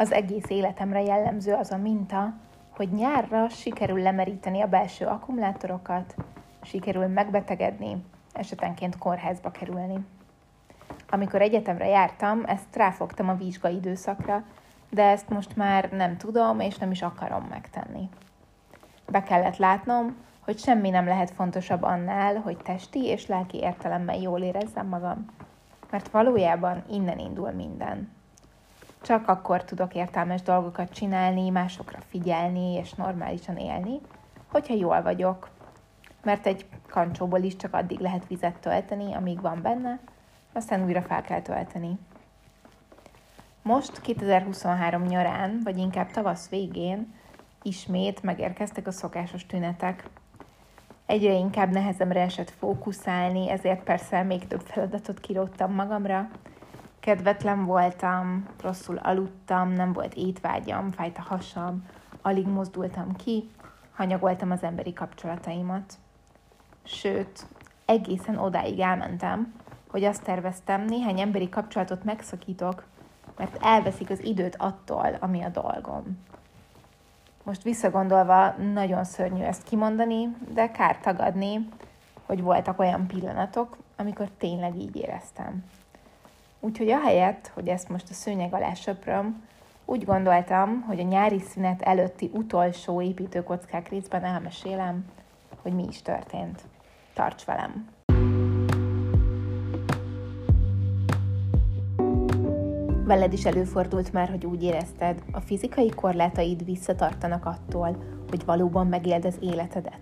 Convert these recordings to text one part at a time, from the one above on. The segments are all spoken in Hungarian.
Az egész életemre jellemző az a minta, hogy nyárra sikerül lemeríteni a belső akkumulátorokat, sikerül megbetegedni, esetenként kórházba kerülni. Amikor egyetemre jártam, ezt ráfogtam a vizsgai időszakra, de ezt most már nem tudom és nem is akarom megtenni. Be kellett látnom, hogy semmi nem lehet fontosabb annál, hogy testi és lelki értelemmel jól érezzem magam, mert valójában innen indul minden. Csak akkor tudok értelmes dolgokat csinálni, másokra figyelni és normálisan élni, hogyha jól vagyok. Mert egy kancsóból is csak addig lehet vizet tölteni, amíg van benne, aztán újra fel kell tölteni. Most 2023 nyarán, vagy inkább tavasz végén ismét megérkeztek a szokásos tünetek. Egyre inkább nehezemre esett fókuszálni, ezért persze még több feladatot kiróttam magamra. Kedvetlen voltam, rosszul aludtam, nem volt étvágyam, fájt a hasam, alig mozdultam ki, hanyagoltam az emberi kapcsolataimat. Sőt, egészen odáig elmentem, hogy azt terveztem, néhány emberi kapcsolatot megszakítok, mert elveszik az időt attól, ami a dolgom. Most visszagondolva nagyon szörnyű ezt kimondani, de kár tagadni, hogy voltak olyan pillanatok, amikor tényleg így éreztem. Úgyhogy ahelyett, hogy ezt most a szőnyeg alá söpröm, úgy gondoltam, hogy a nyári szünet előtti utolsó építőkockák részben elmesélem, hogy mi is történt. Tarts velem! Veled is előfordult már, hogy úgy érezted, a fizikai korlátaid visszatartanak attól, hogy valóban megéld az életedet.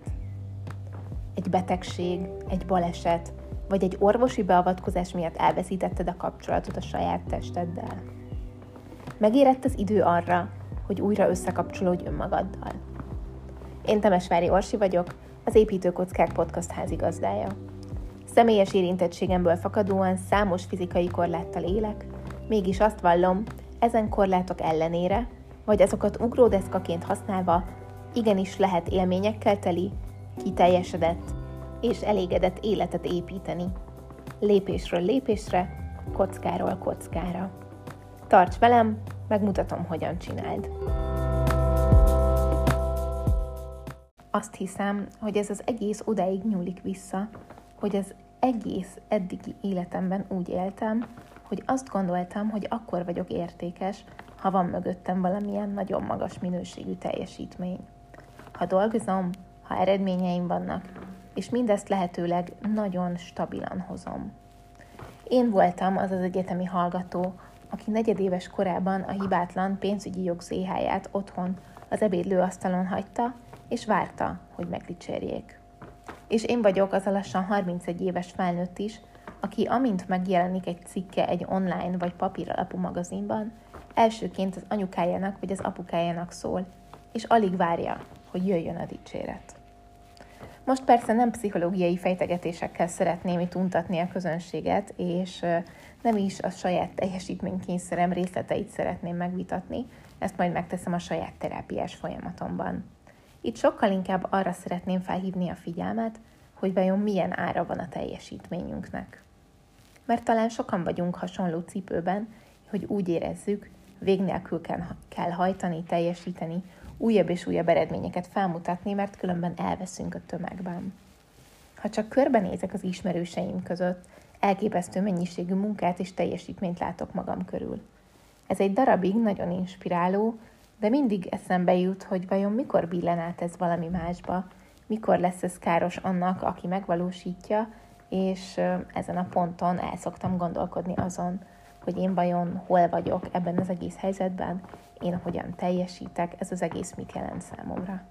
Egy betegség, egy baleset, vagy egy orvosi beavatkozás miatt elveszítetted a kapcsolatot a saját testeddel. Megérett az idő arra, hogy újra összekapcsolódj önmagaddal. Én Temesvári Orsi vagyok, az Építőkockák podcast házigazdája. Személyes érintettségemből fakadóan számos fizikai korláttal élek, Mégis azt vallom, ezen korlátok ellenére, vagy azokat ugródeszkaként használva, igenis lehet élményekkel teli, kiteljesedett és elégedett életet építeni. Lépésről lépésre, kockáról kockára. Tarts velem, megmutatom, hogyan csináld. Azt hiszem, hogy ez az egész odáig nyúlik vissza, hogy az egész eddigi életemben úgy éltem, hogy azt gondoltam, hogy akkor vagyok értékes, ha van mögöttem valamilyen nagyon magas minőségű teljesítmény. Ha dolgozom, ha eredményeim vannak, és mindezt lehetőleg nagyon stabilan hozom. Én voltam az az egyetemi hallgató, aki negyedéves korában a hibátlan pénzügyi jog zéháját otthon az ebédlőasztalon hagyta, és várta, hogy megdicsérjék. És én vagyok az a lassan 31 éves felnőtt is, aki amint megjelenik egy cikke egy online vagy papíralapú magazinban, elsőként az anyukájának vagy az apukájának szól, és alig várja, hogy jöjjön a dicséret. Most persze nem pszichológiai fejtegetésekkel szeretném itt untatni a közönséget, és nem is a saját teljesítménykényszerem részleteit szeretném megvitatni, ezt majd megteszem a saját terápiás folyamatomban. Itt sokkal inkább arra szeretném felhívni a figyelmet, hogy vajon milyen ára van a teljesítményünknek mert talán sokan vagyunk hasonló cipőben, hogy úgy érezzük, vég nélkül kell, hajtani, teljesíteni, újabb és újabb eredményeket felmutatni, mert különben elveszünk a tömegben. Ha csak körbenézek az ismerőseim között, elképesztő mennyiségű munkát és teljesítményt látok magam körül. Ez egy darabig nagyon inspiráló, de mindig eszembe jut, hogy vajon mikor billen át ez valami másba, mikor lesz ez káros annak, aki megvalósítja, és ezen a ponton el szoktam gondolkodni azon, hogy én vajon hol vagyok ebben az egész helyzetben, én hogyan teljesítek, ez az egész mit jelent számomra.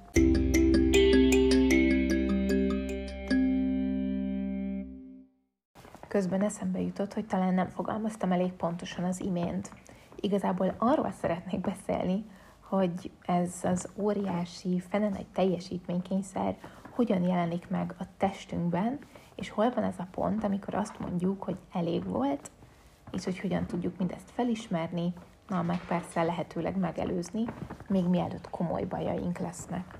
Közben eszembe jutott, hogy talán nem fogalmaztam elég pontosan az imént. Igazából arról szeretnék beszélni, hogy ez az óriási, fene nagy teljesítménykényszer hogyan jelenik meg a testünkben, és hol van ez a pont, amikor azt mondjuk, hogy elég volt, és hogy hogyan tudjuk mindezt felismerni, na, meg persze lehetőleg megelőzni, még mielőtt komoly bajaink lesznek.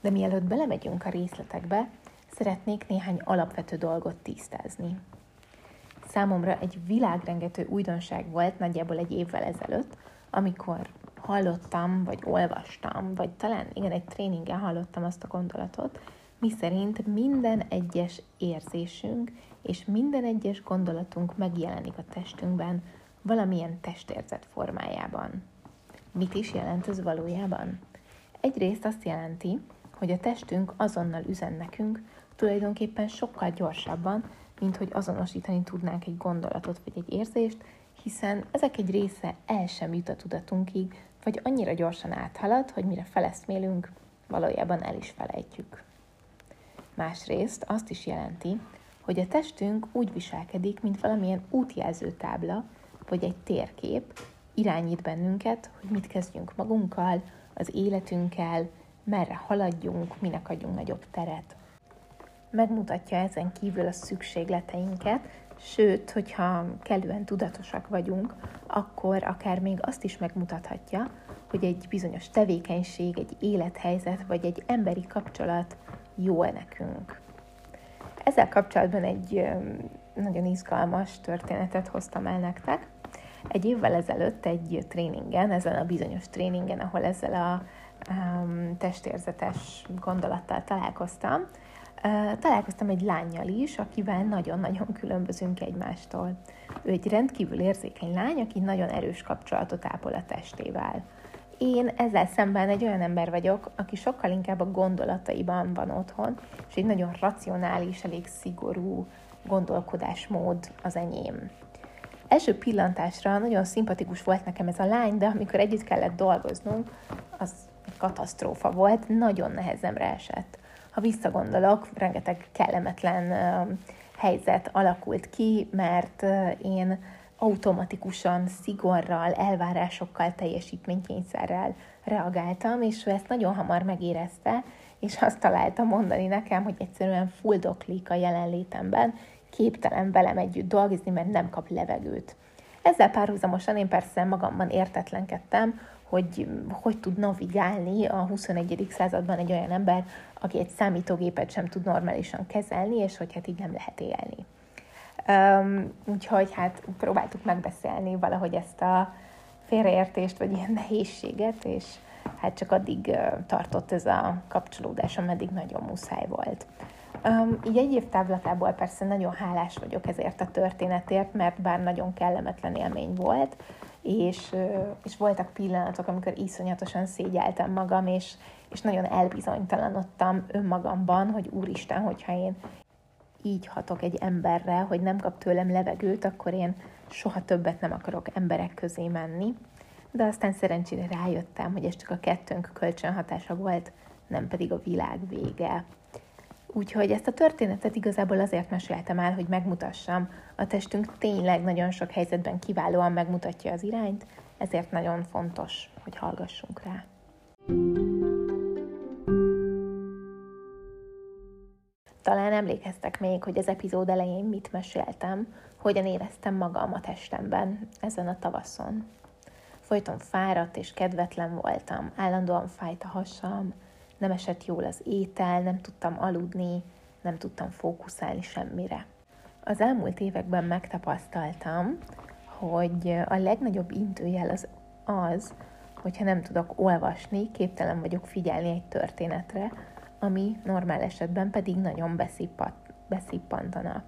De mielőtt belemegyünk a részletekbe, szeretnék néhány alapvető dolgot tisztázni. Számomra egy világrengető újdonság volt nagyjából egy évvel ezelőtt, amikor hallottam, vagy olvastam, vagy talán igen, egy tréningen hallottam azt a gondolatot, mi szerint minden egyes érzésünk és minden egyes gondolatunk megjelenik a testünkben valamilyen testérzet formájában. Mit is jelent ez valójában? Egyrészt azt jelenti, hogy a testünk azonnal üzen nekünk, tulajdonképpen sokkal gyorsabban, mint hogy azonosítani tudnánk egy gondolatot vagy egy érzést, hiszen ezek egy része el sem jut a tudatunkig, vagy annyira gyorsan áthalad, hogy mire feleszmélünk, valójában el is felejtjük. Másrészt azt is jelenti, hogy a testünk úgy viselkedik, mint valamilyen útjelző tábla, vagy egy térkép, irányít bennünket, hogy mit kezdjünk magunkkal, az életünkkel, merre haladjunk, minek adjunk nagyobb teret. Megmutatja ezen kívül a szükségleteinket, sőt, hogyha kellően tudatosak vagyunk, akkor akár még azt is megmutathatja, hogy egy bizonyos tevékenység, egy élethelyzet vagy egy emberi kapcsolat jól nekünk. Ezzel kapcsolatban egy nagyon izgalmas történetet hoztam el nektek. Egy évvel ezelőtt egy tréningen, ezen a bizonyos tréningen, ahol ezzel a um, testérzetes gondolattal találkoztam, találkoztam egy lányjal is, akivel nagyon-nagyon különbözünk egymástól. Ő egy rendkívül érzékeny lány, aki nagyon erős kapcsolatot ápol a testével. Én ezzel szemben egy olyan ember vagyok, aki sokkal inkább a gondolataiban van otthon, és egy nagyon racionális, elég szigorú gondolkodásmód az enyém. Első pillantásra nagyon szimpatikus volt nekem ez a lány, de amikor együtt kellett dolgoznunk, az egy katasztrófa volt, nagyon nehezemre esett. Ha visszagondolok, rengeteg kellemetlen helyzet alakult ki, mert én automatikusan, szigorral, elvárásokkal, teljesítménykényszerrel reagáltam, és ő ezt nagyon hamar megérezte, és azt találta mondani nekem, hogy egyszerűen fuldoklik a jelenlétemben, képtelen velem együtt dolgozni, mert nem kap levegőt. Ezzel párhuzamosan én persze magamban értetlenkedtem, hogy hogy tud navigálni a 21. században egy olyan ember, aki egy számítógépet sem tud normálisan kezelni, és hogy hát így nem lehet élni. Um, úgyhogy hát próbáltuk megbeszélni valahogy ezt a félreértést, vagy ilyen nehézséget, és hát csak addig tartott ez a kapcsolódás, ameddig nagyon muszáj volt. Um, így egy év távlatából persze nagyon hálás vagyok ezért a történetért, mert bár nagyon kellemetlen élmény volt, és, és voltak pillanatok, amikor iszonyatosan szégyeltem magam, és, és nagyon elbizonytalanodtam önmagamban, hogy úristen, hogyha én így hatok egy emberre, hogy nem kap tőlem levegőt, akkor én soha többet nem akarok emberek közé menni. De aztán szerencsére rájöttem, hogy ez csak a kettőnk kölcsönhatása volt, nem pedig a világ vége. Úgyhogy ezt a történetet igazából azért meséltem el, hogy megmutassam, a testünk tényleg nagyon sok helyzetben kiválóan megmutatja az irányt, ezért nagyon fontos, hogy hallgassunk rá. Talán emlékeztek még, hogy az epizód elején mit meséltem, hogyan éreztem magam a testemben ezen a tavaszon. Folyton fáradt és kedvetlen voltam, állandóan fájt a hasam, nem esett jól az étel, nem tudtam aludni, nem tudtam fókuszálni semmire. Az elmúlt években megtapasztaltam, hogy a legnagyobb intőjel az az, hogyha nem tudok olvasni, képtelen vagyok figyelni egy történetre, ami normál esetben pedig nagyon beszippat, beszippantana.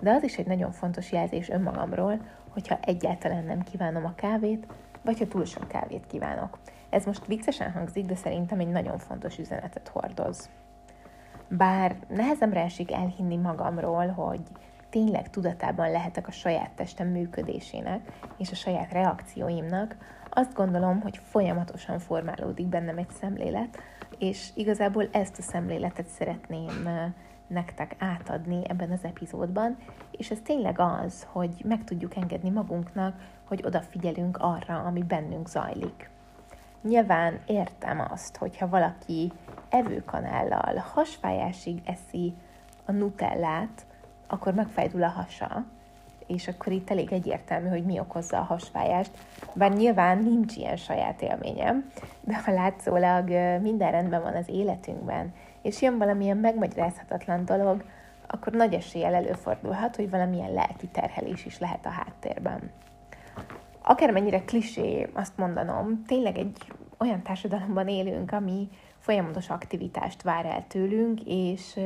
De az is egy nagyon fontos jelzés önmagamról, hogyha egyáltalán nem kívánom a kávét, vagy ha túl sok kávét kívánok. Ez most viccesen hangzik, de szerintem egy nagyon fontos üzenetet hordoz. Bár nehezemre esik elhinni magamról, hogy tényleg tudatában lehetek a saját testem működésének és a saját reakcióimnak, azt gondolom, hogy folyamatosan formálódik bennem egy szemlélet, és igazából ezt a szemléletet szeretném nektek átadni ebben az epizódban, és ez tényleg az, hogy meg tudjuk engedni magunknak, hogy odafigyelünk arra, ami bennünk zajlik. Nyilván értem azt, hogyha valaki evőkanállal hasfájásig eszi a nutellát, akkor megfájdul a hasa, és akkor itt elég egyértelmű, hogy mi okozza a hasfájást. Bár nyilván nincs ilyen saját élményem, de ha látszólag minden rendben van az életünkben, és jön valamilyen megmagyarázhatatlan dolog, akkor nagy eséllyel előfordulhat, hogy valamilyen lelki terhelés is lehet a háttérben. Akármennyire klisé azt mondanom, tényleg egy olyan társadalomban élünk, ami folyamatos aktivitást vár el tőlünk, és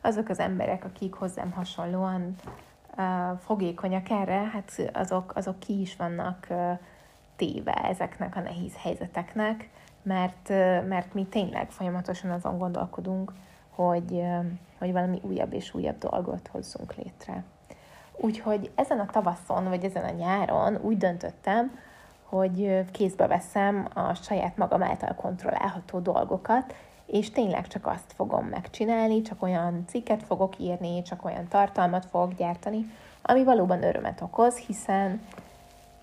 azok az emberek, akik hozzám hasonlóan fogékonyak erre, hát azok, azok ki is vannak téve ezeknek a nehéz helyzeteknek, mert, mert mi tényleg folyamatosan azon gondolkodunk, hogy, hogy valami újabb és újabb dolgot hozzunk létre. Úgyhogy ezen a tavaszon, vagy ezen a nyáron úgy döntöttem, hogy kézbe veszem a saját magam által kontrollálható dolgokat, és tényleg csak azt fogom megcsinálni, csak olyan cikket fogok írni, csak olyan tartalmat fogok gyártani, ami valóban örömet okoz, hiszen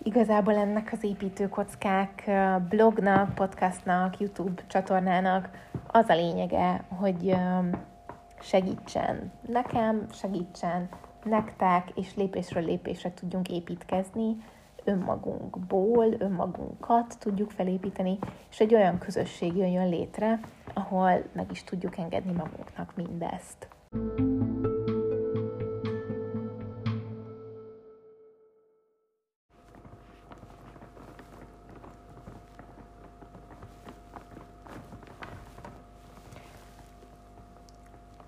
igazából ennek az építőkockák blognak, podcastnak, YouTube csatornának az a lényege, hogy segítsen nekem, segítsen nektek, és lépésről lépésre tudjunk építkezni, önmagunkból, önmagunkat tudjuk felépíteni, és egy olyan közösség jön létre, ahol meg is tudjuk engedni magunknak mindezt.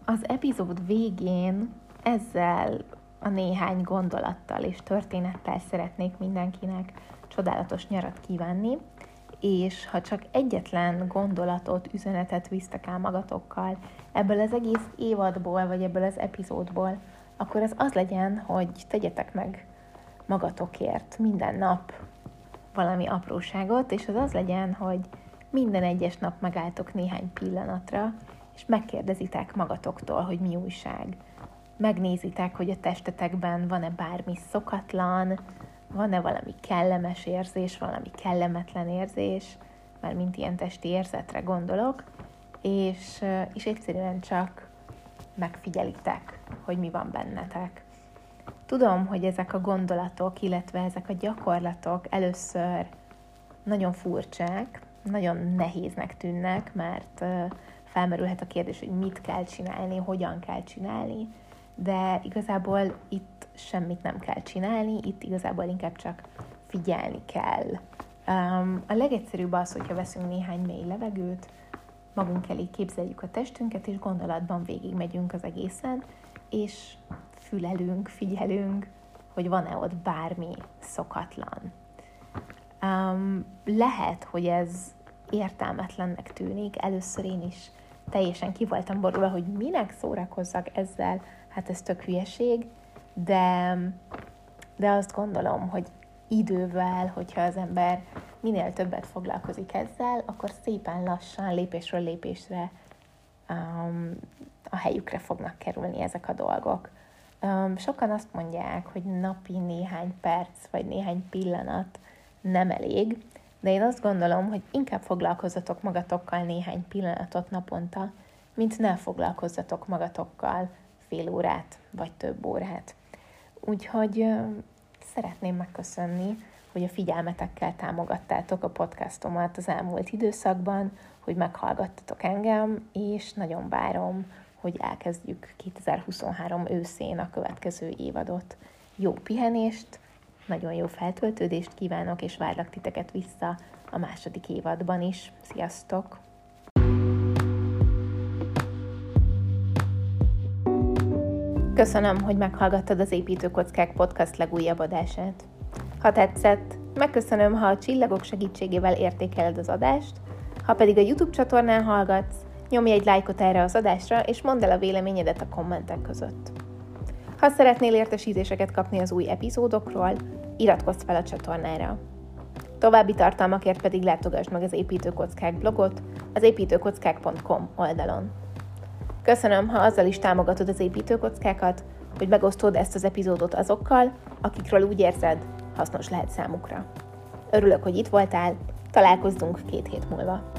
Az epizód végén ezzel a néhány gondolattal és történettel szeretnék mindenkinek csodálatos nyarat kívánni, és ha csak egyetlen gondolatot, üzenetet visztek el magatokkal ebből az egész évadból, vagy ebből az epizódból, akkor ez az legyen, hogy tegyetek meg magatokért minden nap valami apróságot, és az az legyen, hogy minden egyes nap megálltok néhány pillanatra, és megkérdezitek magatoktól, hogy mi újság megnézitek, hogy a testetekben van-e bármi szokatlan, van-e valami kellemes érzés, valami kellemetlen érzés, már mint ilyen testi érzetre gondolok, és, és egyszerűen csak megfigyelitek, hogy mi van bennetek. Tudom, hogy ezek a gondolatok, illetve ezek a gyakorlatok először nagyon furcsák, nagyon nehéznek tűnnek, mert felmerülhet a kérdés, hogy mit kell csinálni, hogyan kell csinálni, de igazából itt semmit nem kell csinálni, itt igazából inkább csak figyelni kell. Um, a legegyszerűbb az, hogyha veszünk néhány mély levegőt, magunk elé képzeljük a testünket, és gondolatban végigmegyünk az egészen, és fülelünk, figyelünk, hogy van-e ott bármi szokatlan. Um, lehet, hogy ez értelmetlennek tűnik, először én is teljesen ki voltam borulva, hogy minek szórakozzak ezzel, hát ez tök hülyeség, de, de azt gondolom, hogy idővel, hogyha az ember minél többet foglalkozik ezzel, akkor szépen lassan, lépésről lépésre um, a helyükre fognak kerülni ezek a dolgok. Um, sokan azt mondják, hogy napi néhány perc vagy néhány pillanat nem elég, de én azt gondolom, hogy inkább foglalkozzatok magatokkal néhány pillanatot naponta, mint ne foglalkozzatok magatokkal fél órát, vagy több órát. Úgyhogy szeretném megköszönni, hogy a figyelmetekkel támogattátok a podcastomat az elmúlt időszakban, hogy meghallgattatok engem, és nagyon várom, hogy elkezdjük 2023 őszén a következő évadot. Jó pihenést, nagyon jó feltöltődést kívánok, és várlak titeket vissza a második évadban is. Sziasztok! Köszönöm, hogy meghallgattad az Építőkockák Podcast legújabb adását. Ha tetszett, megköszönöm, ha a csillagok segítségével értékeled az adást, ha pedig a YouTube csatornán hallgatsz, nyomj egy lájkot erre az adásra, és mondd el a véleményedet a kommentek között. Ha szeretnél értesítéseket kapni az új epizódokról, iratkozz fel a csatornára. További tartalmakért pedig látogass meg az Építőkockák blogot az építőkockák.com oldalon. Köszönöm, ha azzal is támogatod az építőkockákat, hogy megosztod ezt az epizódot azokkal, akikről úgy érzed, hasznos lehet számukra. Örülök, hogy itt voltál, találkozzunk két hét múlva.